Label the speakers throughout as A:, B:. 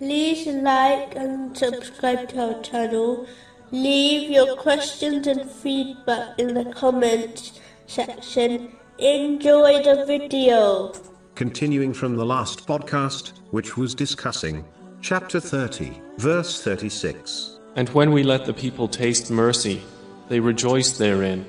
A: like and subscribe to our channel. Leave your questions and feedback in the comments section. Enjoy the video.
B: Continuing from the last podcast, which was discussing chapter 30, verse 36.
C: And when we let the people taste mercy, they rejoice therein.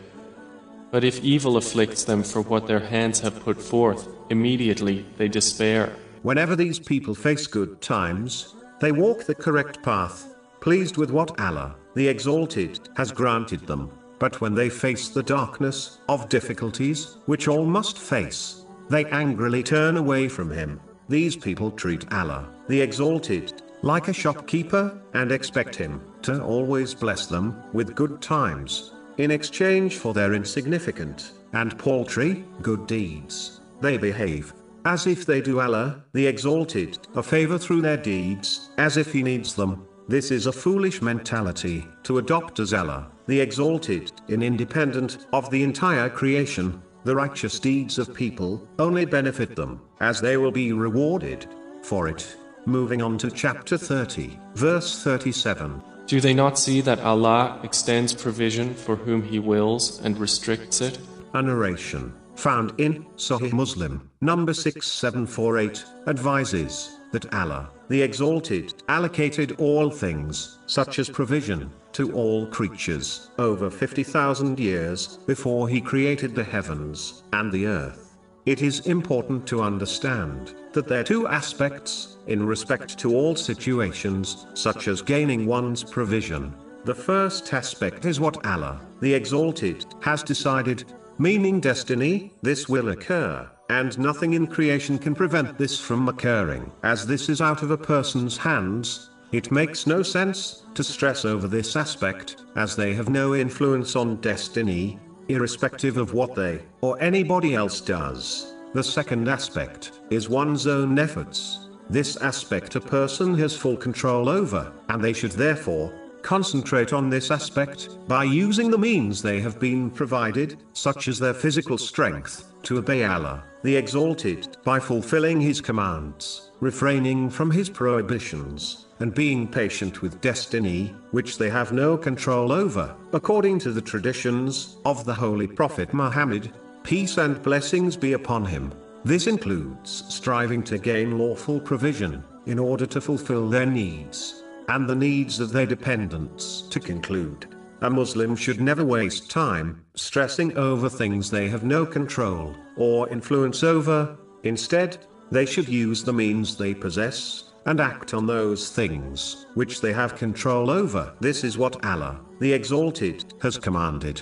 C: But if evil afflicts them for what their hands have put forth, immediately they despair.
B: Whenever these people face good times, they walk the correct path, pleased with what Allah, the Exalted, has granted them. But when they face the darkness of difficulties, which all must face, they angrily turn away from Him. These people treat Allah, the Exalted, like a shopkeeper, and expect Him to always bless them with good times, in exchange for their insignificant and paltry good deeds. They behave as if they do Allah, the Exalted, a favor through their deeds, as if He needs them. This is a foolish mentality to adopt as Allah, the Exalted, in independent of the entire creation. The righteous deeds of people only benefit them, as they will be rewarded for it. Moving on to chapter 30, verse 37.
C: Do they not see that Allah extends provision for whom He wills and restricts it?
B: A narration found in Sahih Muslim, number 6748, advises that Allah, the Exalted, allocated all things, such as provision, to all creatures, over 50,000 years before He created the heavens and the earth. It is important to understand that there are two aspects in respect to all situations, such as gaining one's provision. The first aspect is what Allah, the Exalted, has decided meaning destiny, this will occur, and nothing in creation can prevent this from occurring. As this is out of a person's hands, it makes no sense to stress over this aspect, as they have no influence on destiny, irrespective of what they or anybody else does. The second aspect is one's own efforts. This aspect a person has full control over, and they should therefore concentrate on this aspect by using the means they have been provided, such as their physical strength, to obey Allah, the Exalted, by fulfilling His commands, refraining from His prohibitions, and being patient with destiny, which they have no control over, according to the traditions of the Holy Prophet Muhammad, peace and blessings be upon him. This includes striving to gain lawful provision, in order to fulfill their needs and the needs of their dependents. To conclude, a Muslim should never waste time stressing over things they have no control or influence over. Instead, they should use the means they possess and act on those things which they have control over. This is what Allah, the Exalted, has commanded.